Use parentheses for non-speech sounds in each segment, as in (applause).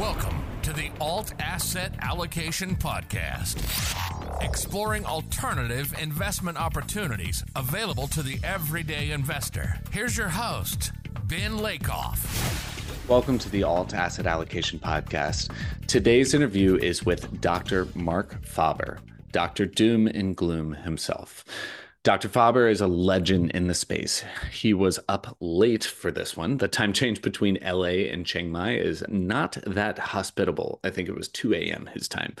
Welcome to the Alt Asset Allocation Podcast, exploring alternative investment opportunities available to the everyday investor. Here's your host, Ben Lakoff. Welcome to the Alt Asset Allocation Podcast. Today's interview is with Dr. Marc Faber, Dr. Doom and Gloom himself. Dr. Faber is a legend in the space. He was up late for this one. The time change between LA and Chiang Mai is not that hospitable. I think it was 2 a.m. his time.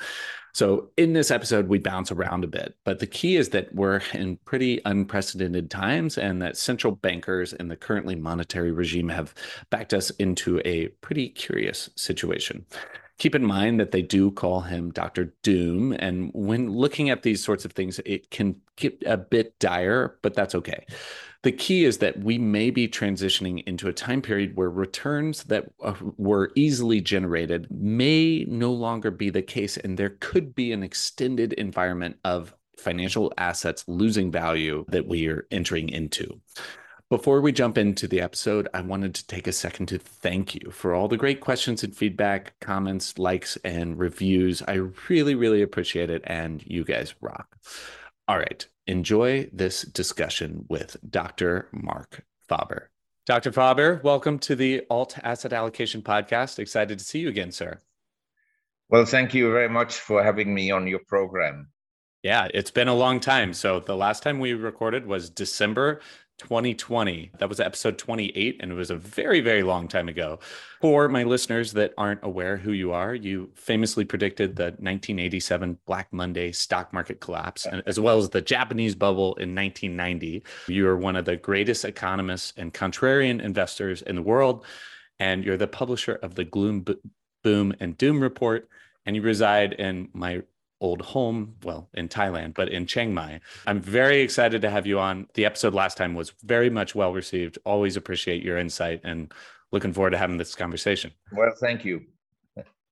So, in this episode, we bounce around a bit, but the key is that we're in pretty unprecedented times and that central bankers and the currently monetary regime have backed us into a pretty curious situation keep in mind that they do call him Dr. Doom. And when looking at these sorts of things, it can get a bit dire, but that's okay. The key is that we may be transitioning into a time period where returns that uh, were easily generated may no longer be the case. And there could be an extended environment of financial assets losing value that we are entering into. Before we jump into the episode, I wanted to take a second to thank you for all the great questions and feedback, comments, likes, and reviews. I really, really appreciate it. And you guys rock. All right. Enjoy this discussion with Dr. Marc Faber. Dr. Faber, welcome to the Alt Asset Allocation Podcast. Excited to see you again, sir. Well, thank you very much for having me on your program. Yeah, it's been a long time. So the last time we recorded was December 2020. That was episode 28, and it was a very, very long time ago. For my listeners that aren't aware who you are, you famously predicted the 1987 Black Monday stock market collapse, as well as the Japanese bubble in 1990. You are one of the greatest economists and contrarian investors in the world, and you're the publisher of the Gloom, Boom, and Doom report. And you reside in my old home, well, in Thailand, but in Chiang Mai. I'm very excited to have you on. The episode last time was very much well received. Always appreciate your insight and looking forward to having this conversation. Well, thank you.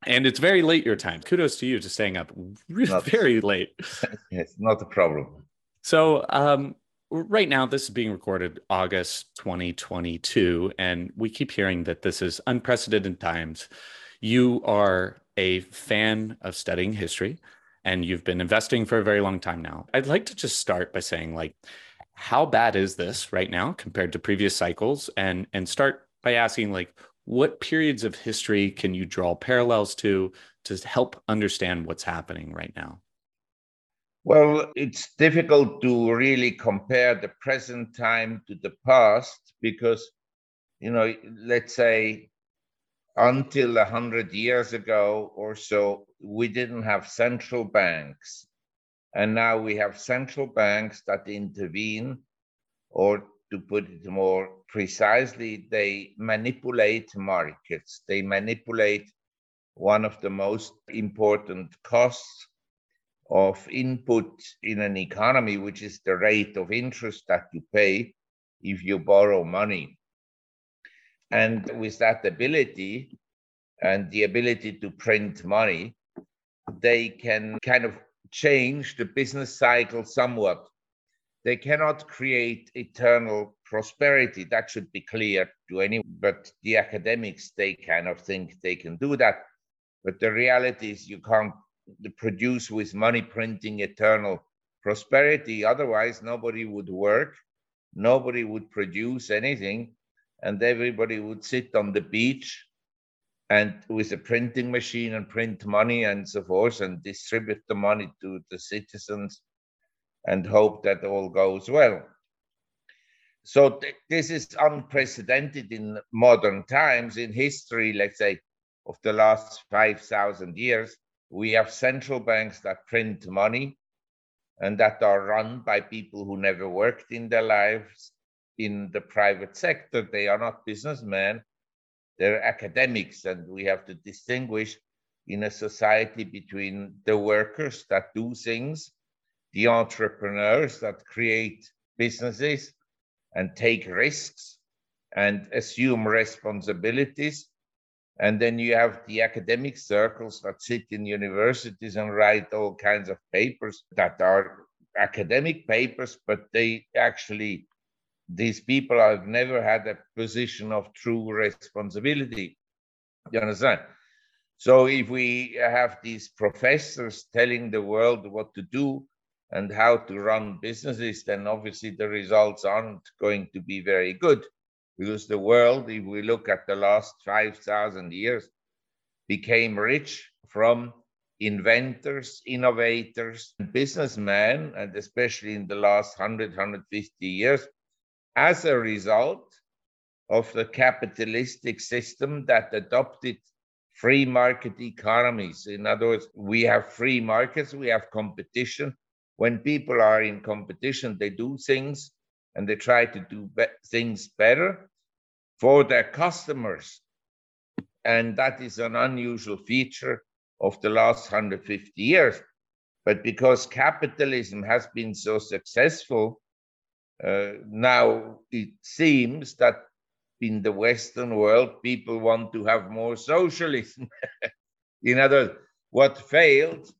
And it's very late your time. Kudos to you to staying up really not, (laughs) very late. (laughs) It's not a problem. So, um, right now, this is being recorded August 2022, and we keep hearing that this is unprecedented times. You are a fan of studying history and you've been investing for a very long time now. I'd like to just start by saying like how bad is this right now compared to previous cycles and and start by asking like what periods of history can you draw parallels to to help understand what's happening right now? Well, it's difficult to really compare the present time to the past because, you know, let's say until a 100 years ago or so, we didn't have central banks. And now we have central banks that intervene, or to put it more precisely, they manipulate markets. They manipulate one of the most important costs of input in an economy, which is the rate of interest that you pay if you borrow money. And with that ability and the ability to print money, they can kind of change the business cycle somewhat. They cannot create eternal prosperity. That should be clear to anyone. But the academics, they kind of think they can do that. But the reality is, you can't produce with money printing eternal prosperity. Otherwise, nobody would work, nobody would produce anything, and everybody would sit on the beach and with a printing machine and print money and so forth and distribute the money to the citizens and hope that all goes well. So th- this is unprecedented in modern times in history, let's say, of the last 5,000 years. We have central banks that print money and that are run by people who never worked in their lives in the private sector. They are not businessmen. They're academics, and we have to distinguish in a society between the workers that do things, the entrepreneurs that create businesses and take risks and assume responsibilities. And then you have the academic circles that sit in universities and write all kinds of papers that are academic papers, but they actually these people have never had a position of true responsibility. You understand? So if we have these professors telling the world what to do and how to run businesses, then obviously the results aren't going to be very good because the world, if we look at the last 5,000 years, became rich from inventors, innovators, businessmen, and especially in the last 100, 150 years, as a result of the capitalistic system that adopted free market economies. In other words, we have free markets, we have competition. When people are in competition, they do things and they try to do be- things better for their customers. And that is an unusual feature of the last 150 years. But because capitalism has been so successful, now it seems that in the Western world, people want to have more socialism. (laughs) in other words, what failed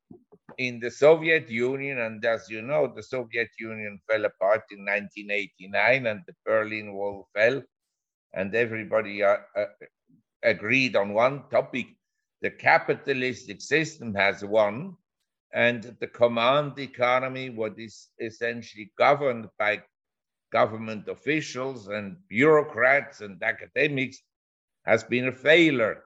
in the Soviet Union, and as you know, the Soviet Union fell apart in 1989 and the Berlin Wall fell, and everybody uh, uh, agreed on one topic the capitalistic system has won, and the command economy, what is essentially governed by government officials and bureaucrats and academics has been a failure.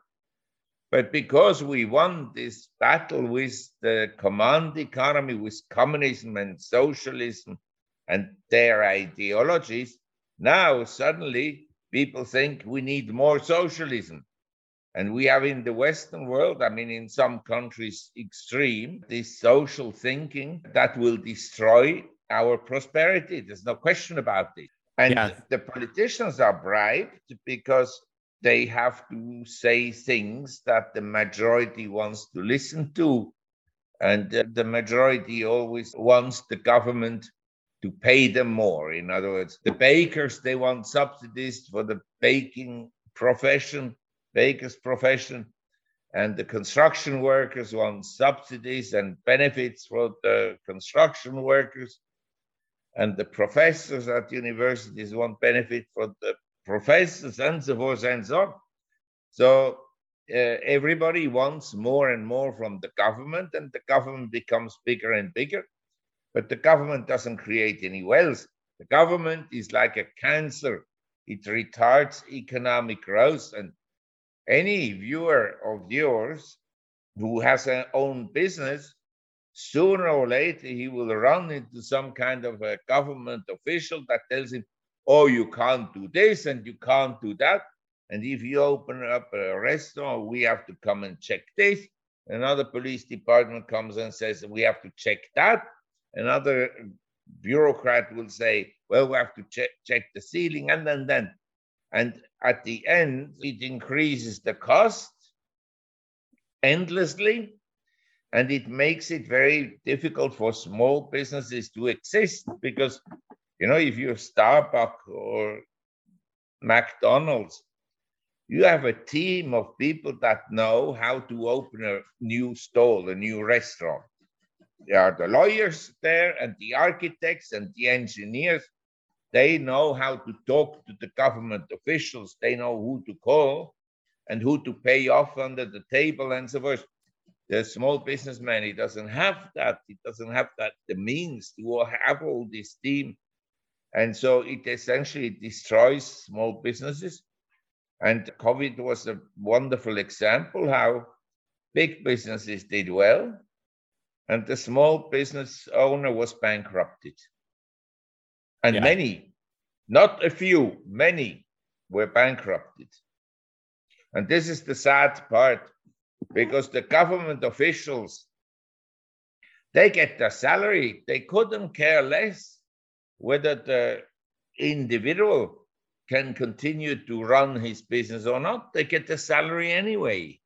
But because we won this battle with the command economy, with communism and socialism and their ideologies, now suddenly people think we need more socialism. And we have in the Western world, I mean, in some countries, extreme, this social thinking that will destroy our prosperity. There's no question about it. And yeah. the politicians are bribed because they have to say things that the majority wants to listen to. And the majority always wants the government to pay them more. In other words, the bakers, they want subsidies for the baking profession, bakers profession and the construction workers want subsidies and benefits for the construction workers and the professors at universities want benefit for the professors and so forth and so on. So uh, everybody wants more and more from the government, and the government becomes bigger and bigger. But the government doesn't create any wealth. The government is like a cancer, it retards economic growth. And any viewer of yours who has an own business sooner or later he will run into some kind of a government official that tells him, oh, you can't do this and you can't do that. And if you open up a restaurant, we have to come and check this. Another police department comes and says, we have to check that. Another bureaucrat will say, well, we have to check, check the ceiling and then, then. And at the end, it increases the cost endlessly and it makes it very difficult for small businesses to exist because you know if you're starbucks or mcdonald's you have a team of people that know how to open a new stall a new restaurant. There are the lawyers there and the architects and the engineers. They know how to talk to the government officials. They know who to call and who to pay off under the table and so forth the small businessman he doesn't have that. He doesn't have that the means to have all this team. And so it essentially destroys small businesses. And covid was a wonderful example how big businesses did well and the small business owner was bankrupted. And yeah. many not a few many were bankrupted. And this is the sad part because the government officials they get their salary. They couldn't care less whether the individual can continue to run his business or not. They get the salary anyway.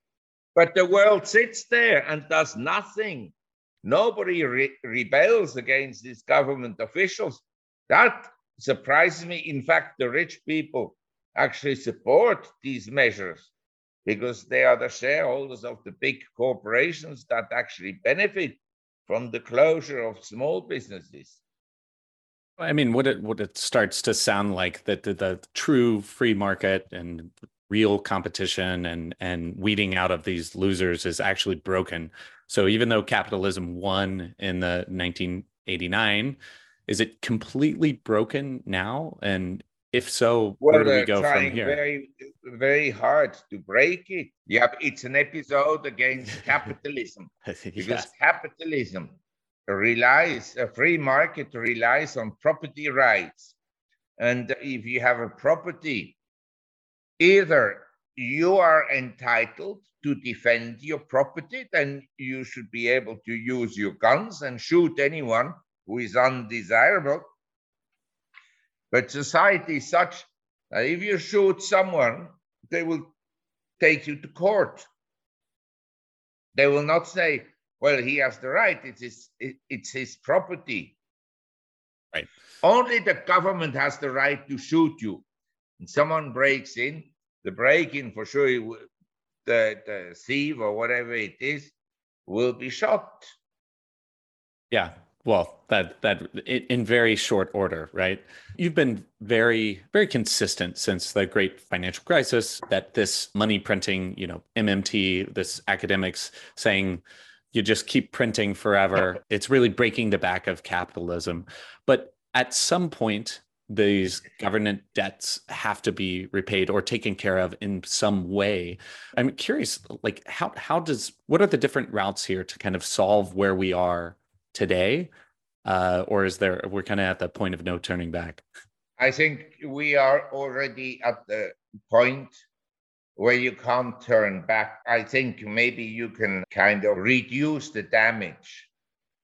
But the world sits there and does nothing. Nobody re- rebels against these government officials. That surprises me. In fact the rich people actually support these measures because they are the shareholders of the big corporations that actually benefit from the closure of small businesses. I mean, what it what it starts to sound like that the, the true free market and real competition and and weeding out of these losers is actually broken. So even though capitalism won in the 1989, is it completely broken now? And if so, well, where do we go from here? Very, very hard to break it. Yep, it's an episode against (laughs) capitalism (laughs) because capitalism relies a free market relies on property rights, and if you have a property, either you are entitled to defend your property, then you should be able to use your guns and shoot anyone who is undesirable but society is such that if you shoot someone, they will take you to court. They will not say, well, he has the right, it's his, it's his property. Right. Only the government has the right to shoot you. And someone breaks in, the break in for sure, the, the thief or whatever it is will be shot. Yeah, well that that in very short order right? You've been very very consistent since the great financial crisis that this money printing you know mmt this academics saying you just keep printing forever. (laughs) It's really breaking the back of capitalism. But at some point these government debts have to be repaid or taken care of in some way. I'm curious like how how does what are the different routes here to kind of solve where we are today uh, or is there we're kind of at that point of no turning back? I think we are already at the point where you can't turn back. I think maybe you can kind of reduce the damage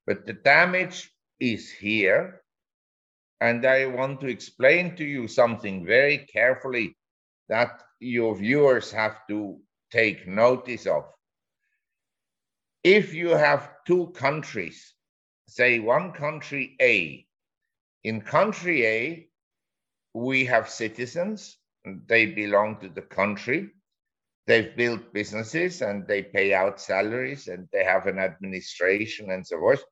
but the damage is here. And i want to explain to you something very carefully that your viewers have to take notice of. If you have two countries say one country A. In country A, we have citizens, they belong to the country. They've built businesses and they pay out salaries and they have an administration and so forth.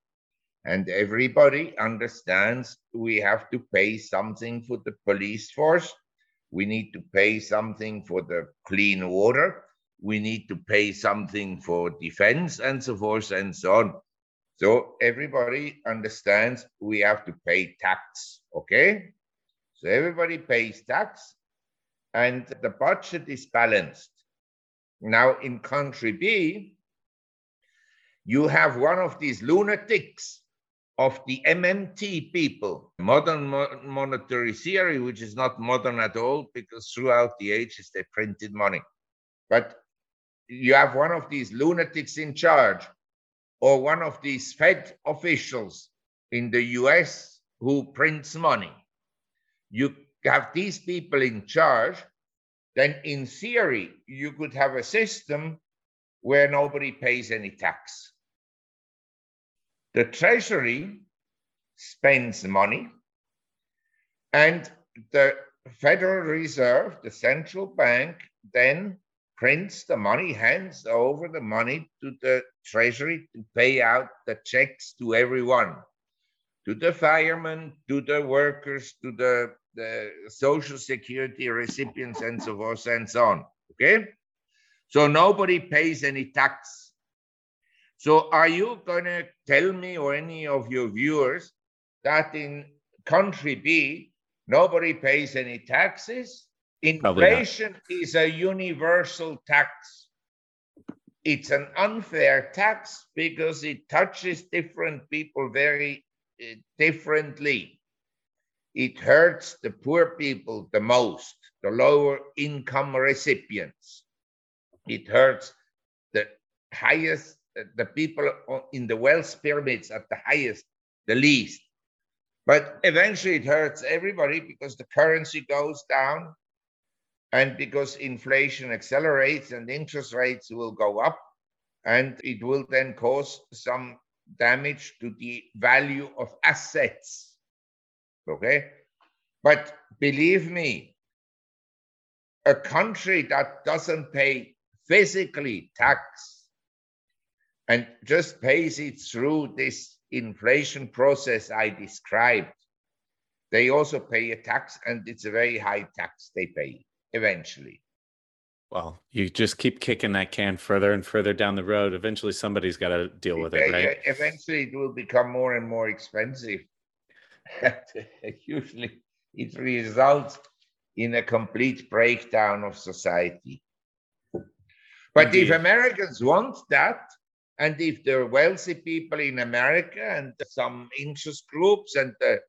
And everybody understands we have to pay something for the police force. We need to pay something for the clean water. We need to pay something for defense and so forth and so on. So everybody understands we have to pay tax, okay? So everybody pays tax and the budget is balanced. Now in country B, you have one of these lunatics of the MMT people, modern mo- monetary theory, which is not modern at all because throughout the ages they printed money. But you have one of these lunatics in charge or one of these Fed officials in the US who prints money, you have these people in charge, then in theory, you could have a system where nobody pays any tax. The Treasury spends money, and the Federal Reserve, the central bank, then prints the money, hands over the money to the treasury to pay out the checks to everyone, to the firemen, to the workers, to the, the social security recipients, and so forth and so on. Okay? So nobody pays any tax. So are you going to tell me or any of your viewers that in country B, nobody pays any taxes? Inflation is a universal tax. It's an unfair tax because it touches different people very uh, differently. It hurts the poor people the most, the lower income recipients. It hurts the highest, the people in the wealth pyramids at the highest, the least. But eventually it hurts everybody because the currency goes down and because inflation accelerates and interest rates will go up, and it will then cause some damage to the value of assets. Okay? But believe me, a country that doesn't pay physically tax and just pays it through this inflation process I described, they also pay a tax, and it's a very high tax they pay eventually. Well, you just keep kicking that can further and further down the road. Eventually, somebody's got to deal with it, right? Eventually, it will become more and more expensive. (laughs) Usually, it results in a complete breakdown of society. But Indeed. if Americans want that, and if the wealthy people in America and some interest groups and the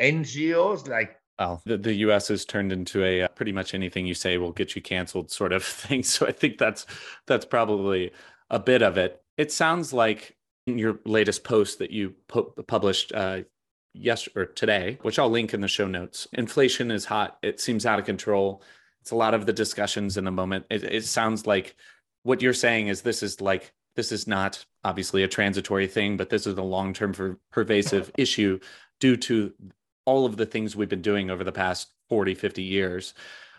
NGOs like well, the, the U.S. has turned into a uh, pretty much anything you say will get you canceled sort of (laughs) thing. So I think that's that's probably a bit of it. It sounds like your latest post that you pu- published uh, yes or today, which I'll link in the show notes. Inflation is hot. It seems out of control. It's a lot of the discussions in the moment. It, it sounds like what you're saying is this is like this is not obviously a transitory thing, but this is a long-term per- pervasive issue due to all of the things we've been doing over the past 40, 50 years.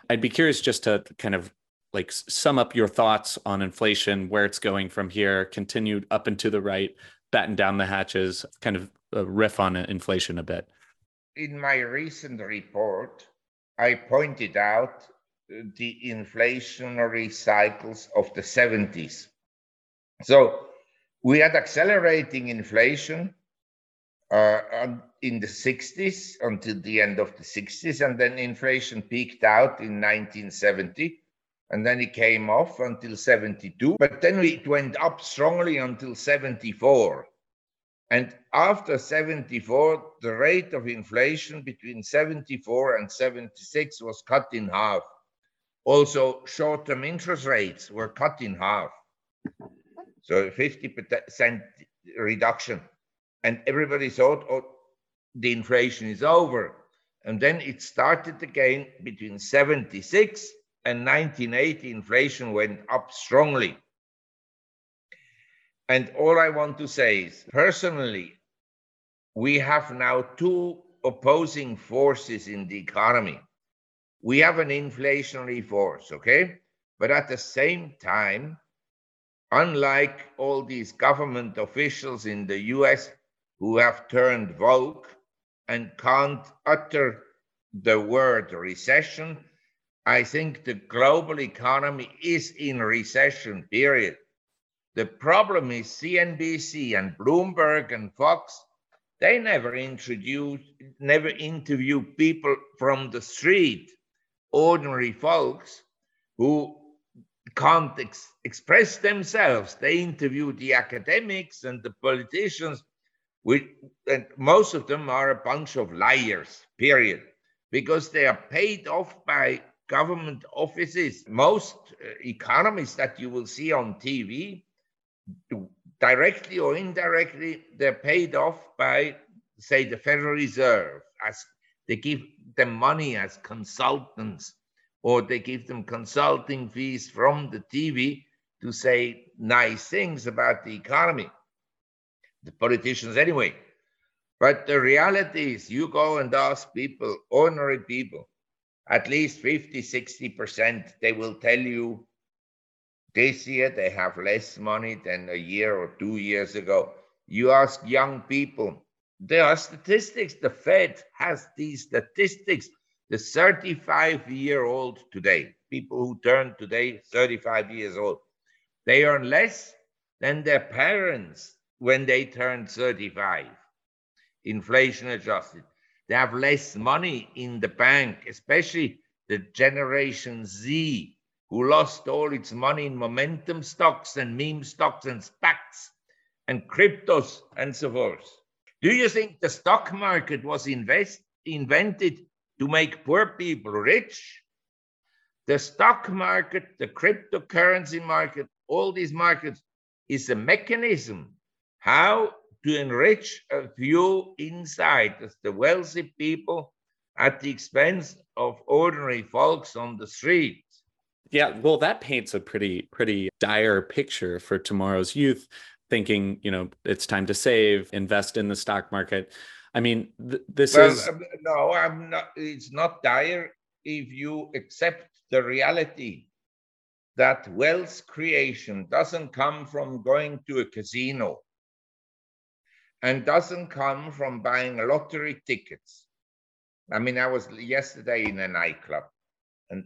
I'd be curious just to kind of like sum up your thoughts on inflation, where it's going from here, continued up and to the right, batten down the hatches, kind of uh, riff on uh, inflation a bit. In my recent report, I pointed out uh, the inflationary cycles of the 70s. So we had accelerating inflation uh, in the 60s until the end of the 60s, and then inflation peaked out in 1970, and then it came off until 72, but then it went up strongly until 74. And after 74, the rate of inflation between 74 and 76 was cut in half. Also, short term interest rates were cut in half. So 50% reduction and everybody thought, oh, the inflation is over. And then it started again between 76 and 1980, inflation went up strongly. And all I want to say is personally, we have now two opposing forces in the economy. We have an inflationary force, okay? But at the same time, unlike all these government officials in the US who have turned woke and can't utter the word recession. I think the global economy is in recession, period. The problem is CNBC and Bloomberg and Fox, they never introduce, never interview people from the street, ordinary folks who can't ex- express themselves. They interview the academics and the politicians and most of them are a bunch of liars, period, because they are paid off by government offices. Most uh, economists that you will see on TV, directly or indirectly, they're paid off by, say, the Federal Reserve, as they give them money as consultants, or they give them consulting fees from the TV to say nice things about the economy the politicians anyway. But the reality is, you go and ask people, ordinary people, at least 50, 60%, they will tell you this year they have less money than a year or two years ago. You ask young people, there are statistics. The Fed has these statistics. The 35 year old today, people who turn today 35 years old, they earn less than their parents when they turn 35, inflation adjusted. They have less money in the bank, especially the Generation Z, who lost all its money in momentum stocks and meme stocks and SPACs and cryptos and so forth. Do you think the stock market was invest, invented to make poor people rich? The stock market, the cryptocurrency market, all these markets is a mechanism how to enrich a few inside the wealthy people at the expense of ordinary folks on the street. Yeah, well, that paints a pretty, pretty dire picture for tomorrow's youth, thinking, you know, it's time to save, invest in the stock market. I mean, th- this well, is. Um, no, I'm not. It's not dire if you accept the reality that wealth creation doesn't come from going to a casino and doesn't come from buying lottery tickets. I mean, I was yesterday in a nightclub, and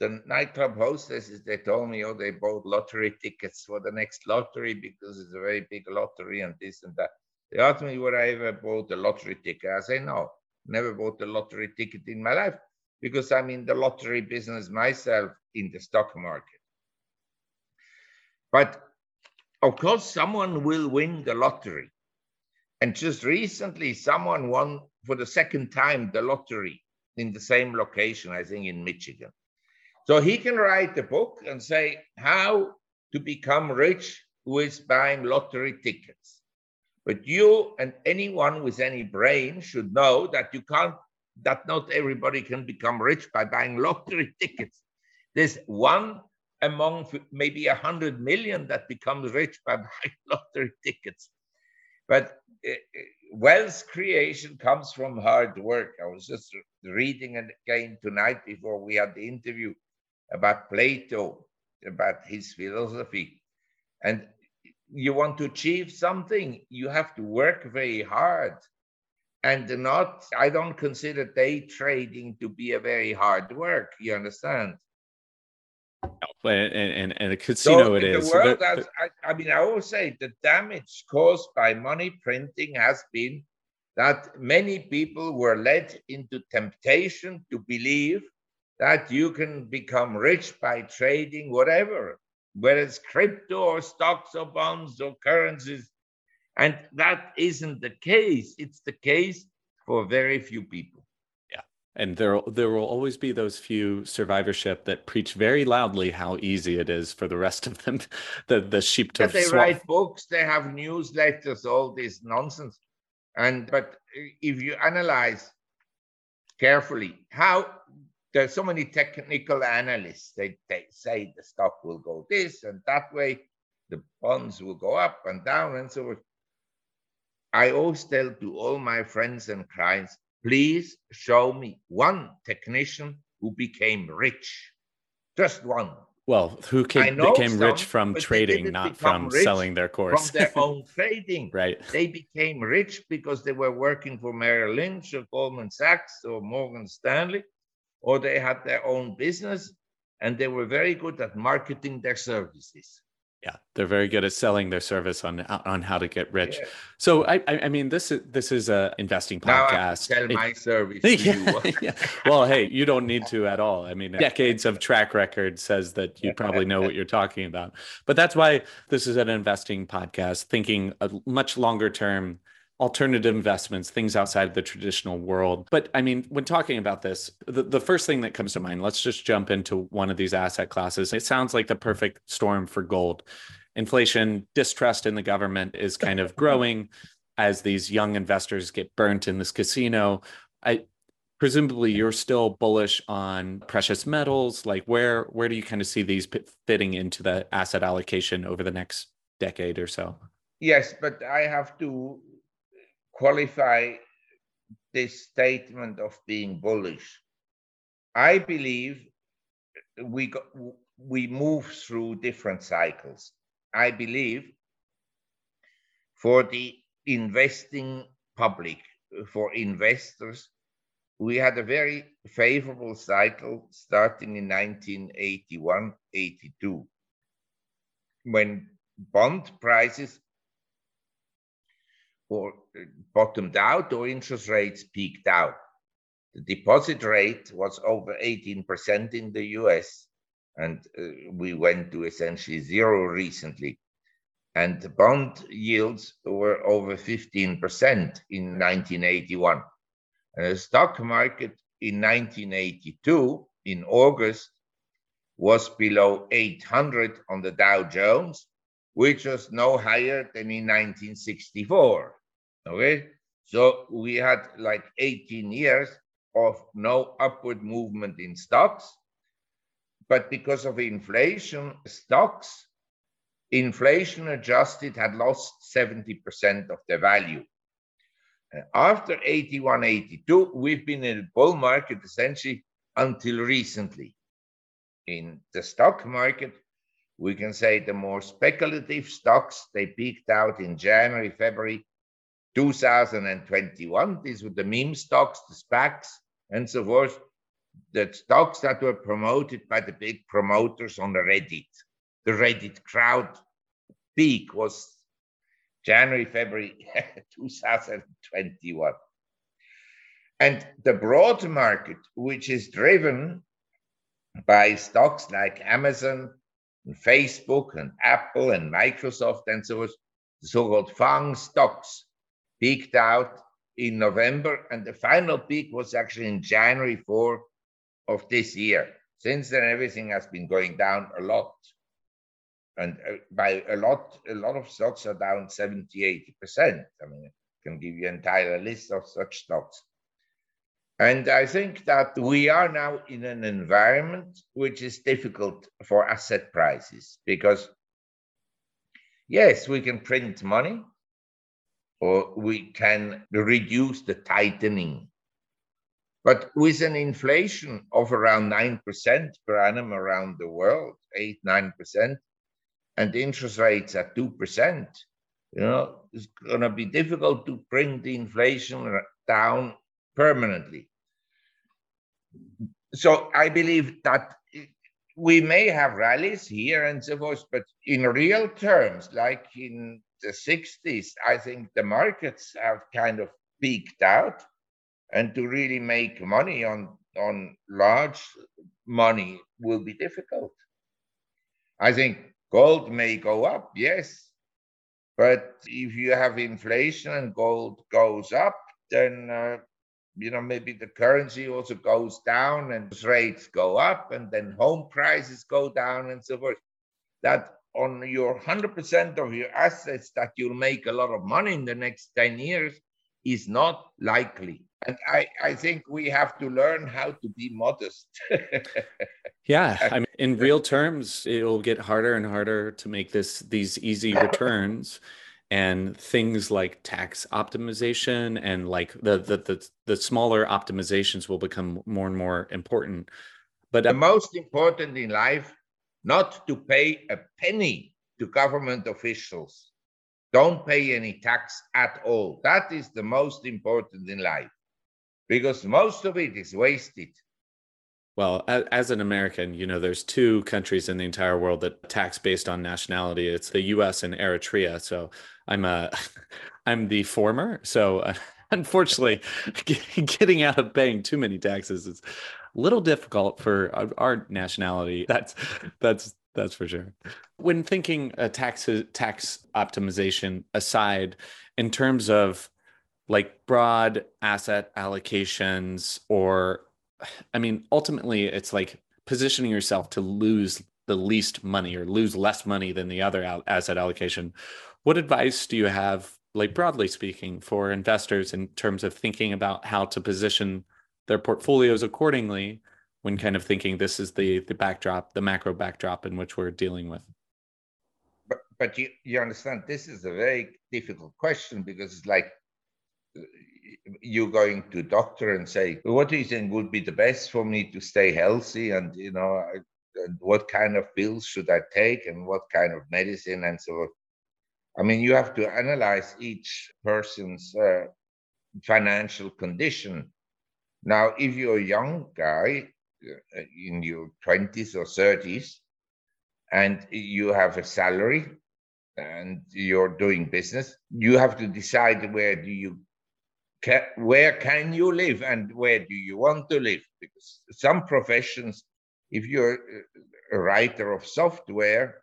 the nightclub hostesses, they told me, oh, they bought lottery tickets for the next lottery because it's a very big lottery and this and that. They asked me would I ever bought a lottery ticket. I say no, never bought a lottery ticket in my life because I'm in the lottery business myself in the stock market. But of course, someone will win the lottery. And just recently, someone won for the second time the lottery in the same location, I think in Michigan. So he can write a book and say how to become rich with buying lottery tickets. But you and anyone with any brain should know that you can't, that not everybody can become rich by buying (laughs) lottery tickets. There's one among maybe a hundred million that becomes rich by (laughs) buying lottery tickets. But uh, wealth creation comes from hard work. I was just reading again tonight before we had the interview about Plato, about his philosophy. And you want to achieve something, you have to work very hard. And not, I don't consider day trading to be a very hard work. You understand? And, and, and a casino so it is. World, so that, I, I mean, I always say the damage caused by money printing has been that many people were led into temptation to believe that you can become rich by trading whatever, whether it's crypto or stocks or bonds or currencies. And that isn't the case. It's the case for very few people. And there, there will always be those few survivorship that preach very loudly how easy it is for the rest of them, (laughs) the, the sheep to yeah, They swap. write books, they have newsletters, all this nonsense. And but if you analyze carefully how there's so many technical analysts. They, they say the stock will go this and that way, the bonds will go up and down and so forth. I always tell to all my friends and clients, please show me one technician who became rich. Just one. Well, who came, became some, rich from trading, not from selling their course. From their (laughs) own trading. right. They became rich because they were working for Merrill Lynch or Goldman Sachs or Morgan Stanley or they had their own business and they were very good at marketing their services. Yeah, they're very good at selling their service on uh, on how to get rich. Yeah. So I I mean this is this is a investing podcast. Sell my service. yeah, (laughs) yeah. Well, hey, you don't need to at all. I mean, (laughs) decades of track record says that you probably know what (laughs) you're talking about. But that's why this is an investing podcast, thinking a much longer term alternative investments, things outside of the traditional world. But I mean, when talking about this, the, the first thing that comes to mind, let's just jump into one of these asset classes. It sounds like the perfect storm for gold. Inflation, distrust in the government is kind of growing as these young investors get burnt in this casino. I presumably you're still bullish on precious metals. Like where where do you kind of see these fitting into the asset allocation over the next decade or so? Yes, but I have to qualify this statement of being bullish. I believe we we move through different cycles. I believe for the investing public, for investors, we had a very favorable cycle starting in 1981 82 when bond prices or uh, bottomed out or interest rates peaked out. The deposit rate was over 18% in the US, and uh, we went to essentially zero recently. And the bond yields were over 15% in 1981. And the stock market in 1982, in August, was below 800 on the Dow Jones, which was no higher than in 1964. Okay, so we had like 18 years of no upward movement in stocks. But because of inflation, stocks, inflation adjusted, had lost 70% of their value. Uh, after 81, 82, we've been in a bull market essentially until recently. In the stock market, we can say the more speculative stocks, they peaked out in January, February 2021. These were the meme stocks, the SPACs, and so forth. the stocks that were promoted by the big promoters on the Reddit. The Reddit crowd peak was January, February (laughs) 2021. And the broad market, which is driven by stocks like Amazon, and Facebook, and Apple, and Microsoft, and so on, the so-called FANG stocks, peaked out in November, and the final peak was actually in January 4 of this year. Since then, everything has been going down a lot. And uh, by a lot, a lot of stocks are down 70, 80%. I mean, I can give you an entire list of such stocks. And I think that we are now in an environment which is difficult for asset prices because, yes, we can print money, or we can reduce the tightening. But with an inflation of around 9% per annum around the world, 8 9%, and interest rates at 2%, you know, it's going to be difficult to bring the inflation down permanently. So I believe that we may have rallies here and so forth, but in real terms, like in the 60s, I think the markets have kind of peaked out. And to really make money on, on large money will be difficult. I think gold may go up, yes. But if you have inflation and gold goes up, then uh, you know maybe the currency also goes down and rates go up and then home prices go down and so forth that on your 100% of your assets that you'll make a lot of money in the next 10 years is not likely. And I, I think we have to learn how to be modest. (laughs) yeah. I mean, in real terms, it'll get harder and harder to make this these easy returns. and things like tax optimization and like the, the the the smaller optimizations will become more and more important but uh, the most important in life not to pay a penny to government officials. Don't pay any tax at all. That is the most important in life because most of it is wasted. Well, as an American, you know, there's two countries in the entire world that tax based on nationality. It's the U.S. and Eritrea. So I'm a, (laughs) I'm the former. So uh, (laughs) unfortunately, (laughs) getting out of paying too many taxes is a little difficult for uh, our nationality. (laughs) That's that's that's for sure. When thinking uh, a tax tax optimization aside, in terms of like broad asset allocations, or (sighs) I mean, ultimately, it's like positioning yourself to lose the least money or lose less money than the other asset allocation. What advice do you have, like broadly speaking, for investors in terms of thinking about how to position their portfolios accordingly when kind of thinking this is the the backdrop, the macro backdrop in which we're dealing with. But but you, you understand this is a very difficult question because it's like uh, you going to doctor and say, what do you think would be the best for me to stay healthy? And you know, and what kind of pills should I take and what kind of medicine and so on. I mean, you have to analyze each person's uh, financial condition. Now, if you're a young guy uh, in your 20s or 30s and you have a salary and you're doing business, you have to decide where do you where can you live and where do you want to live? Because some professions if you're a writer of software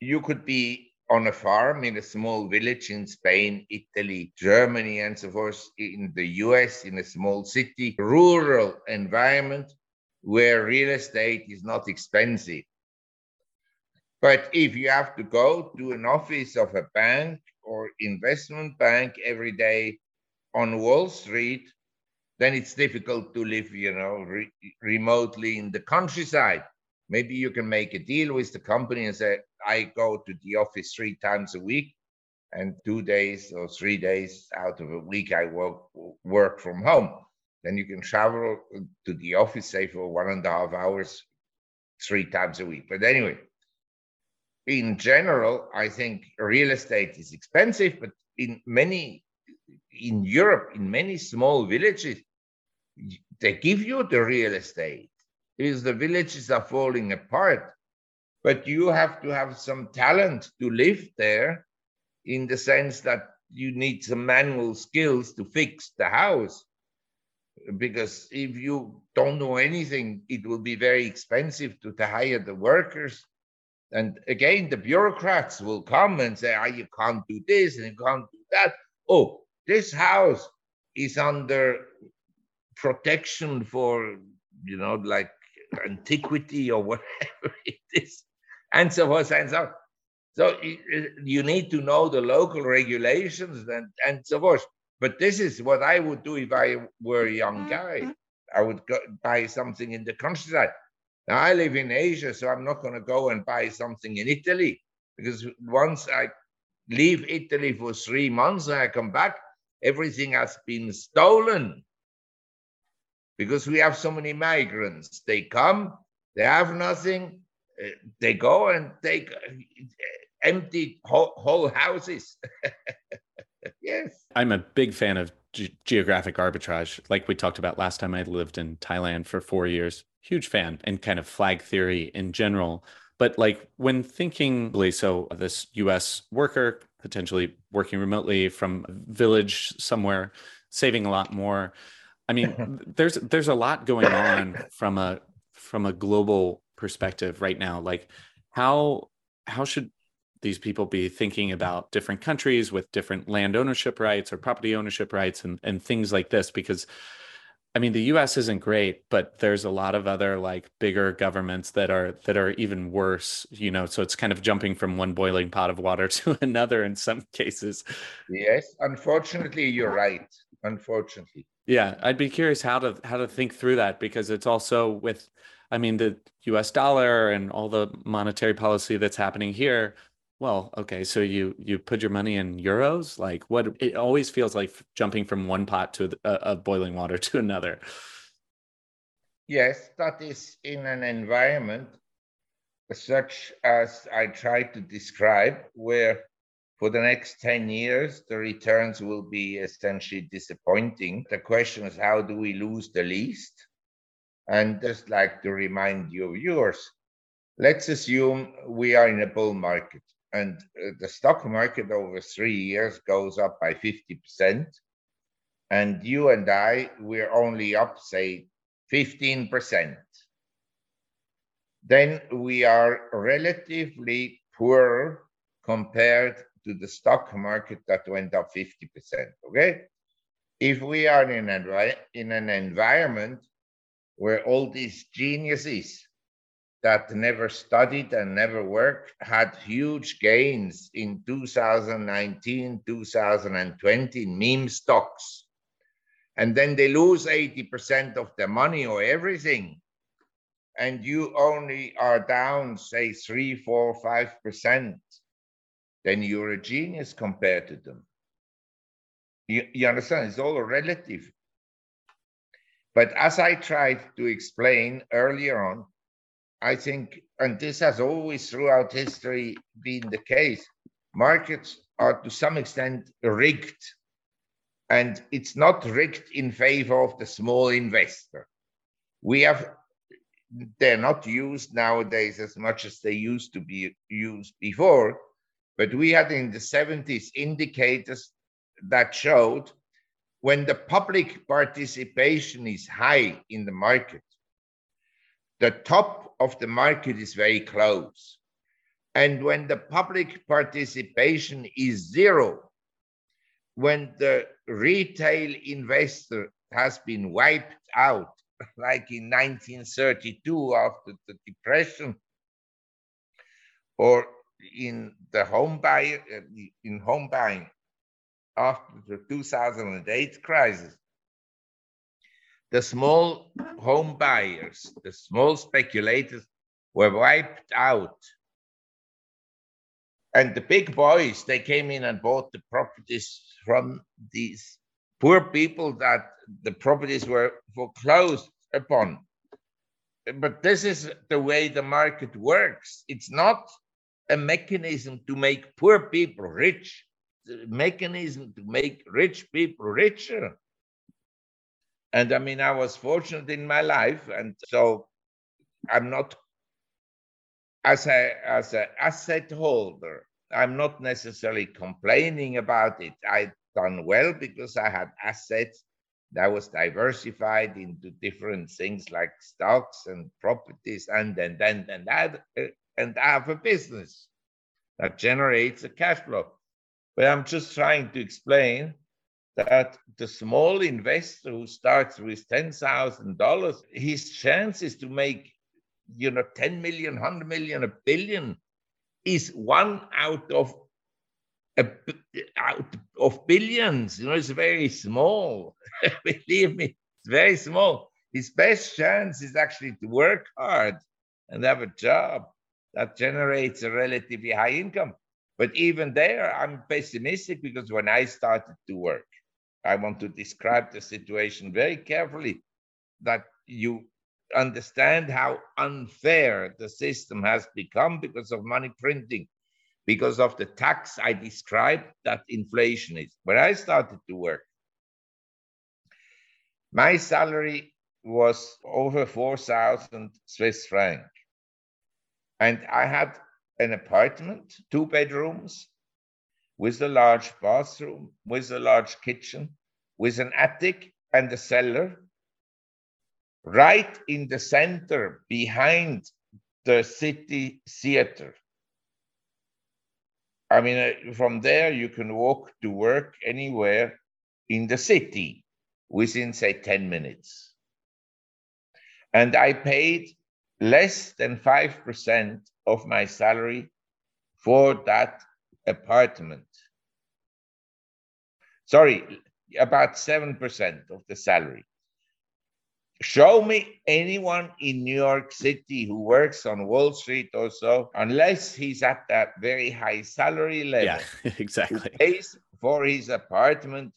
you could be on a farm in a small village in Spain, Italy, Germany, and so forth, in the US, in a small city, rural environment where real estate is not expensive. But if you have to go to an office of a bank or investment bank every day on Wall Street, then it's difficult to live, you know, re- remotely in the countryside. Maybe you can make a deal with the company and say, I go to the office three times a week, and two days or three days out of a week I work work from home. Then you can travel to the office, say for one and a half hours, three times a week. But anyway, in general, I think real estate is expensive, but in many in Europe, in many small villages, they give you the real estate because the villages are falling apart. But you have to have some talent to live there in the sense that you need some manual skills to fix the house. Because if you don't know anything, it will be very expensive to, to hire the workers. And again, the bureaucrats will come and say, oh, you can't do this and you can't do that. Oh, this house is under protection for, you know, like antiquity or (laughs) whatever it is, and so forth and so on. So you need to know the local regulations and, and so forth. But this is what I would do if I were a young guy. Mm-hmm. I would go buy something in the countryside. Now I live in Asia, so I'm not going to go and buy something in Italy because once I leave Italy for three months and I come back, everything has been stolen because we have so many migrants. They come, they have nothing, they go and take empty whole, whole houses. (laughs) yes. I'm a big fan of ge- geographic arbitrage. Like we talked about last time I lived in Thailand for four years. Huge fan and kind of flag theory in general. But like when thinking, so this US worker potentially working remotely from a village somewhere, saving a lot more I mean, (laughs) there's there's a lot going on from a from a global perspective right now. Like how how should these people be thinking about different countries with different land ownership rights or property ownership rights and, and things like this because I mean the US isn't great, but there's a lot of other like bigger governments that are that are even worse, you know, so it's kind of jumping from one boiling pot of water (laughs) to another in some cases. Yes, unfortunately you're right. Unfortunately. Yeah, I'd be curious how to how to think through that because it's also with I mean the US dollar and all the monetary policy that's happening here. Well, okay, so you you put your money in euros? Like what it always feels like jumping from one pot to uh, of boiling water (laughs) to another. Yes, that is in an environment such as I tried to describe where for the next 10 years, the returns will be essentially disappointing. The question is, how do we lose the least? And just like to remind you of yours, let's assume we are in a bull market and uh, the stock market over three years goes up by 50%. And you and I, we're only up, say, 15%. Then we are relatively poor compared to the stock market that went up 50%. Okay. If we are in an environment where all these geniuses that never studied and never worked had huge gains in 2019, 2020 meme stocks, and then they lose 80% of their money or everything, and you only are down, say, three, four, five percent then you're a genius compared to them. You, you understand? It's all relative. But as I tried to explain earlier on, I think, and this has always throughout history been the case, markets are to some extent rigged. And it's not rigged in favor of the small investor. We have, they're not used nowadays as much as they used to be used before but we had in the 70s indicators that showed when the public participation is high in the market, the top of the market is very close. And when the public participation is zero, when the retail investor has been wiped out, (laughs) like in 1932 after the Depression, or in the home buy uh, in home buying after the 2008 crisis. The small home buyers the small speculators were wiped out. And the big boys they came in and bought the properties from these poor people that the properties were foreclosed upon. But this is the way the market works. It's not a mechanism to make poor people rich, mechanism to make rich people richer. And I mean, I was fortunate in my life, and so I'm not as a as an asset holder. I'm not necessarily complaining about it. I done well because I had assets that was diversified into different things like stocks and properties, and then then and that and I have a business that generates a cash flow. But I'm just trying to explain that the small investor who starts with ten thousand dollars, his chances to make you know 10 million, 100 million, a billion is one out of a, out of billions. You know, it's very small. (laughs) Believe me, it's very small. His best chance is actually to work hard and have a job that generates a relatively high income. But even there, I'm pessimistic because when I started to work, I want to describe the situation very carefully that you understand how unfair the system has become because of money printing, because of the tax I described that inflation is. When I started to work, my salary was over 4,000 Swiss franc. And I had an apartment, two bedrooms, with a large bathroom, with a large kitchen, with an attic and a cellar right in the center behind the city theater. I mean, uh, from there, you can walk to work anywhere in the city within, say, 10 minutes. And I paid less than 5% of my salary for that apartment. Sorry, about 7% of the salary. Show me anyone in New York City who works on Wall Street or so, unless he's at that very high salary level. Yeah, (laughs) exactly. Pays for his apartment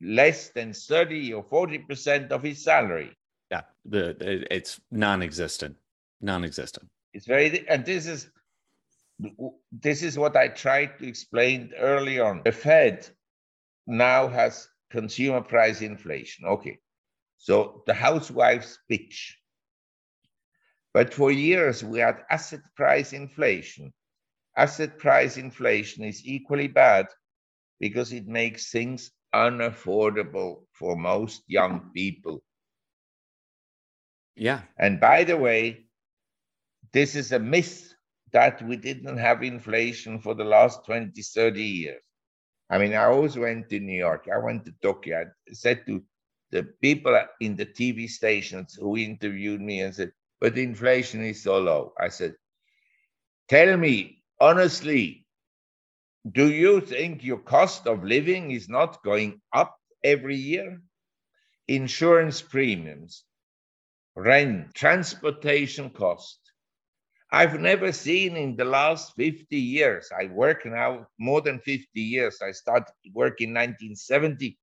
less than 30 or 40% of his salary. Yeah, the, it's non-existent. Non-existent. It's very and this is this is what I tried to explain early on. The Fed now has consumer price inflation. Okay. So the housewife's bitch. But for years, we had asset price inflation. Asset price inflation is equally bad because it makes things unaffordable for most young people. Yeah. And by the way, this is a myth that we didn't have inflation for the last 20, 30 years. I mean, I always went to New York. I went to Tokyo. I said to the people in the TV stations who interviewed me and said, but inflation is so low. I said, tell me honestly, do you think your cost of living is not going up every year? Insurance premiums, rent, transportation cost. I've never seen in the last 50 years, I work now more than 50 years. I started work in 1970.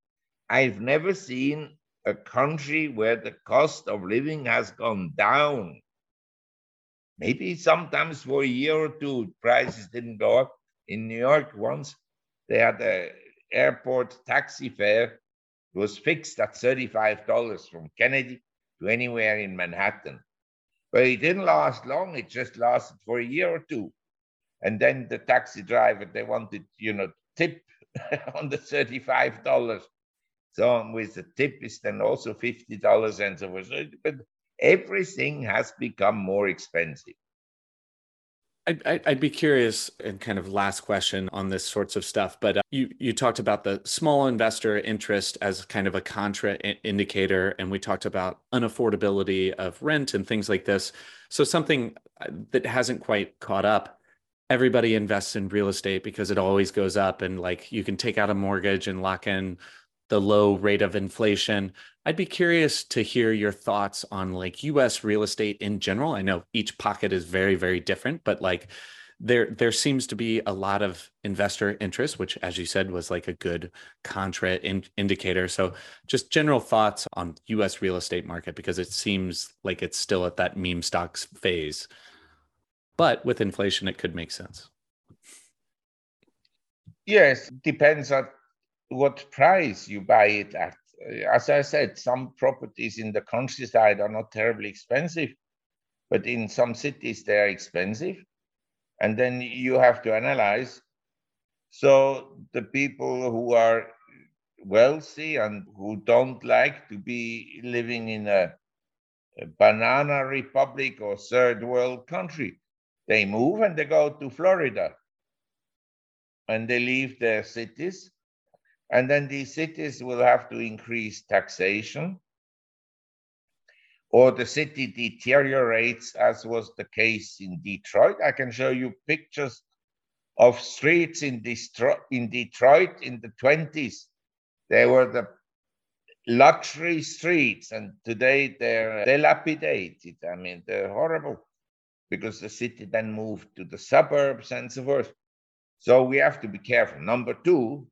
I've never seen a country where the cost of living has gone down. Maybe sometimes for a year or two, prices didn't go up. In New York, once they had the airport taxi fare it was fixed at $35 from Kennedy to anywhere in Manhattan. But it didn't last long. It just lasted for a year or two. And then the taxi driver, they wanted, you know, tip (laughs) on the $35. So with the tip is then also $50 and so forth. But everything has become more expensive. I'd, I'd, be curious, and kind of last question on this sorts of stuff. But uh, you you talked about the small investor interest as kind of a contra indicator, and we talked about unaffordability of rent and things like this. So something uh, that hasn't quite caught up. Everybody invests in real estate because it always goes up, and like you can take out a mortgage and lock in the low rate of inflation. I'd be curious to hear your thoughts on like US real estate in general. I know each pocket is very very different, but like there there seems to be a lot of investor interest which as you said was like a good contra in, indicator so just general thoughts on us real estate market because it seems like it's still at that meme stocks phase but with inflation it could make sense yes depends on what price you buy it at. Uh, as I said, some properties in the countryside are not terribly expensive, but in some cities they are expensive. And then you have to analyze. So the people who are wealthy and who don't like to be living in a, a banana republic or third world country, they move and they go to Florida and they leave their cities. And then these cities will have to increase taxation or the city deteriorates, as was the case in Detroit. I can show you pictures of streets in, in Detroit in the 20s. They were the luxury streets, and today they're dilapidated. I mean, they're horrible because the city then moved to the suburbs and so forth. So we have to be careful. Number two,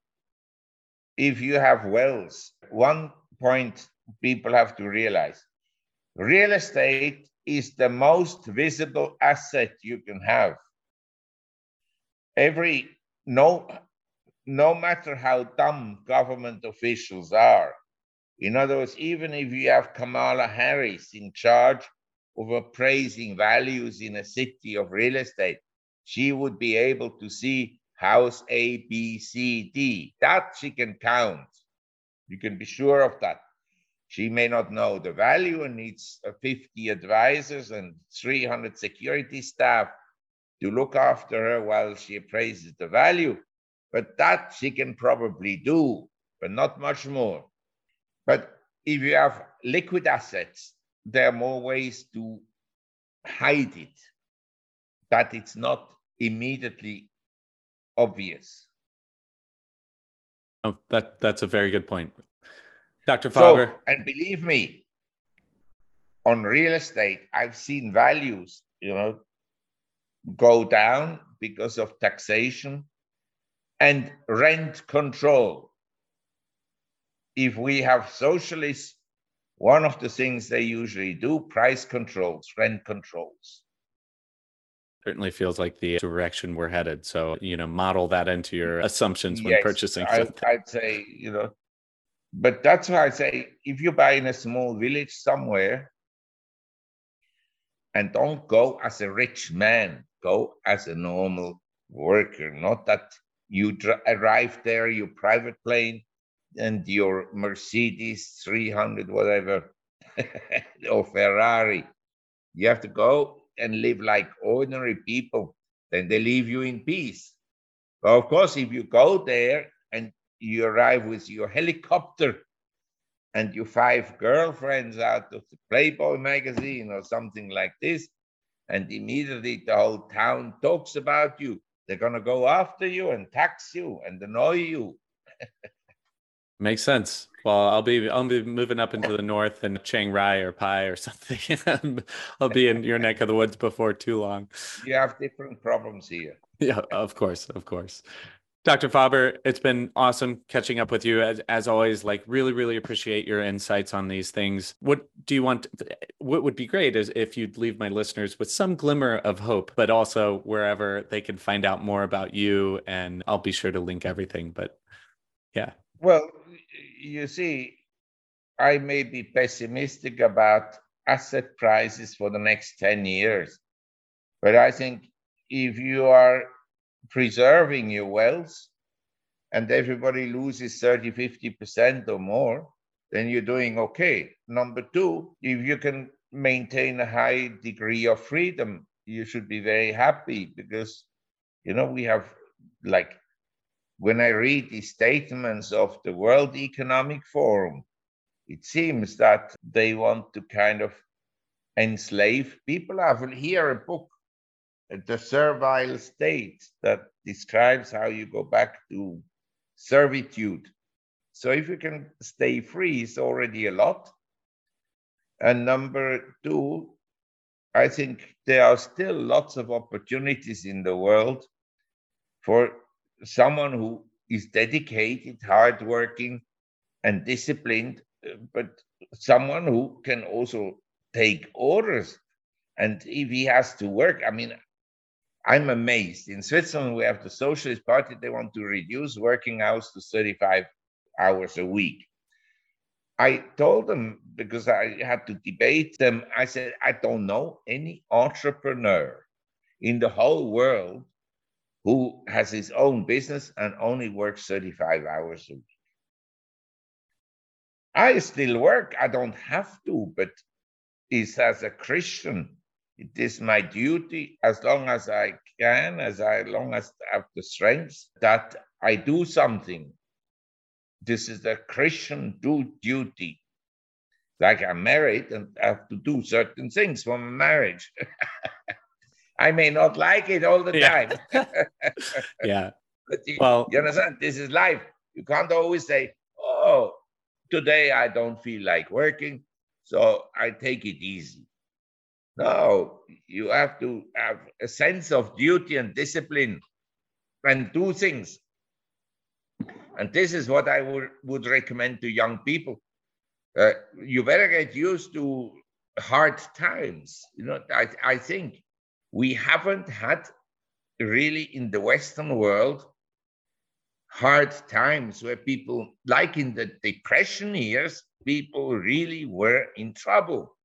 if you have wells, one point people have to realize real estate is the most visible asset you can have. Every no no matter how dumb government officials are. In other words, even if you have Kamala Harris in charge of appraising values in a city of real estate, she would be able to see house A, B, C, D. That she can count. You can be sure of that. She may not know the value and needs uh, 50 advisors and 300 security staff to look after her while she appraises the value. But that she can probably do, but not much more. But if you have liquid assets, there are more ways to hide it, that it's not immediately obvious. Oh, that that's a very good point. Dr. Faber. So, and believe me, on real estate, I've seen values, you know, go down because of taxation and rent control. If we have socialists, one of the things they usually do, price controls, rent controls. Certainly feels like the direction we're headed. So, you know, model that into your assumptions when yes, purchasing. I, I'd say, you know, but that's why I say if you buy in a small village somewhere, and don't go as a rich man, go as a normal worker. Not that you dr- arrive there, your private plane and your Mercedes 300, whatever, (laughs) or Ferrari. You have to go and live like ordinary people. Then they leave you in peace. But of course, if you go there and you arrive with your helicopter and your five girlfriends out of the Playboy magazine or something like this, and immediately the whole town talks about you. They're going to go after you and tax you and annoy you. (laughs) Makes sense. Well, I'll be I'll be moving up into the north in Chiang Rai or Pai or (laughs) something. I'll be in your neck of the woods before too long. You have different problems here. Yeah, of course, of course. Dr. Faber, it's been awesome catching up with you as, as always. Like, really, really appreciate your insights on these things. What do you want? What would be great is if you'd leave my listeners with some glimmer of hope, but also wherever they can find out more about you. And I'll be sure to link everything. But yeah. Well, you see, I may be pessimistic about asset prices for the next 10 years, but I think if you are preserving your wealth and everybody loses 30, 50% or more, then you're doing okay. Number two, if you can maintain a high degree of freedom, you should be very happy because, you know, we have like, when I read the statements of the World Economic Forum, it seems that they want to kind of enslave people. I have here a book the servile state that describes how you go back to servitude. So if you can stay free, it's already a lot. And number two, I think there are still lots of opportunities in the world for someone who is dedicated, hardworking, and disciplined, uh, but someone who can also take orders. And if he has to work, I mean, I'm amazed. In Switzerland, we have the Socialist Party. They want to reduce working hours to 35 hours a week. I told them because I had to debate them, I said, I don't know any entrepreneur in the whole world who has his own business and only works 35 hours a week. I still work, I don't have to, but is as a Christian, it is my duty as long as I can, as I, long as I have the strength, that I do something. This is a Christian do duty. Like I'm married and I have to do certain things for my marriage. (laughs) I may not like it all the Yeah. time. (laughs) (laughs) yeah. But you, Well- you understand? This is life. You can't always say, oh, today I don't feel like working, so I take it easy. No, you have to have a sense of duty and discipline and do things. And this is what I would, would recommend to young people. Uh, you better get used to hard times. You know, I, I think we haven't had really in the Western world hard times where people, like in the depression years, people really were in trouble.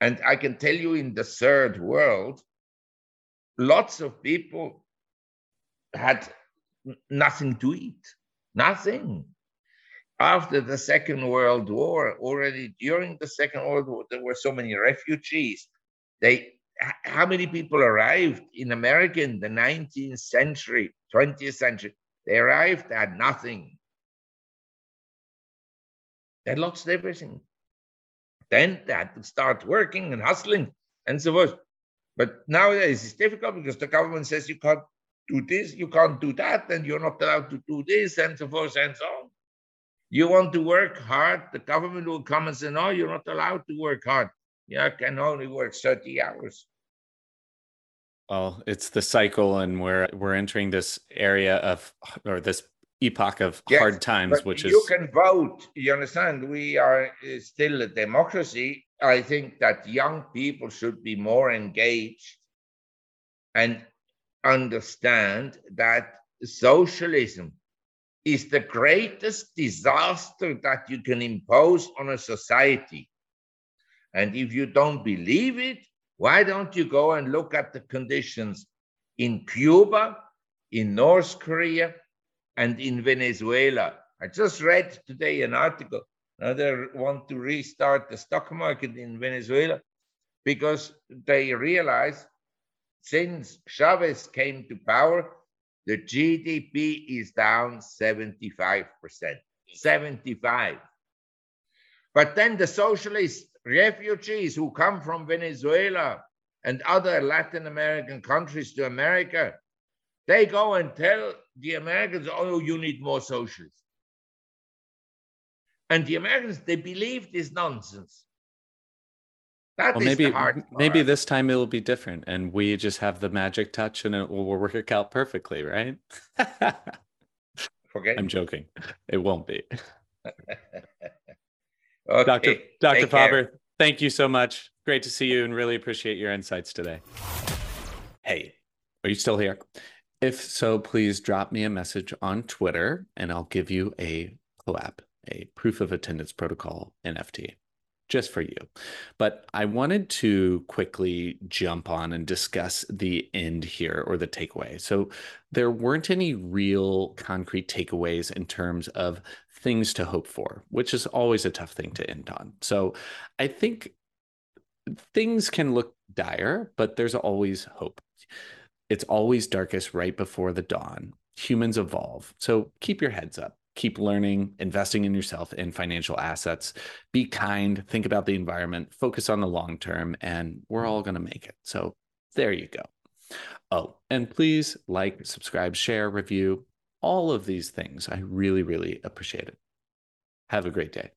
And I can tell you in the third world, lots of people had nothing to eat, nothing. After the Second World War, already during the Second World War, there were so many refugees. They, how many people arrived in America in the 19th century, 20th century? They arrived at nothing. They lost everything. Then they had to start working and hustling and so forth. But nowadays it's difficult because the government says you can't do this, you can't do that, and you're not allowed to do this, and so forth and so on. You want to work hard, the government will come and say, No, you're not allowed to work hard. You can only work 30 hours. Well, it's the cycle, and we're we're entering this area of or this epoch of Yes, hard times, which you is you can vote. You understand? We are uh, still a democracy. I think that young people should be more engaged and understand that socialism is the greatest disaster that you can impose on a society. And if you don't believe it, why don't you go and look at the conditions in Cuba, in North Korea, and in Venezuela? I just read today an article. Now they want to restart the stock market in Venezuela because they realize since Chavez came to power, the GDP is down 75%. 75. But then the socialist refugees who come from Venezuela and other Latin American countries to America, they go and tell the Americans, oh, you need more socialists. And the Americans, they believe this nonsense. That well, is maybe the hard maybe this time it will be different, and we just have the magic touch, and it will work out perfectly, right? (laughs) Forget I'm joking. It won't be. (laughs) Okay, Dr. Dr. Faber, thank you so much. Great to see you and really appreciate your insights today. Hey, are you still here? If so, please drop me a message on Twitter and I'll give you a collab, a proof of attendance protocol NFT just for you. But I wanted to quickly jump on and discuss the end here or the takeaway. So there weren't any real concrete takeaways in terms of things to hope for, which is always a tough thing to end on. So I think things can look dire, but there's always hope. It's always darkest right before the dawn. Humans evolve. So keep your heads up. Keep learning, investing in yourself and financial assets. Be kind, think about the environment, focus on the long term, and we're all going to make it. So there you go. Oh, and please like, subscribe, share, review, all of these things. I really, really appreciate it. Have a great day.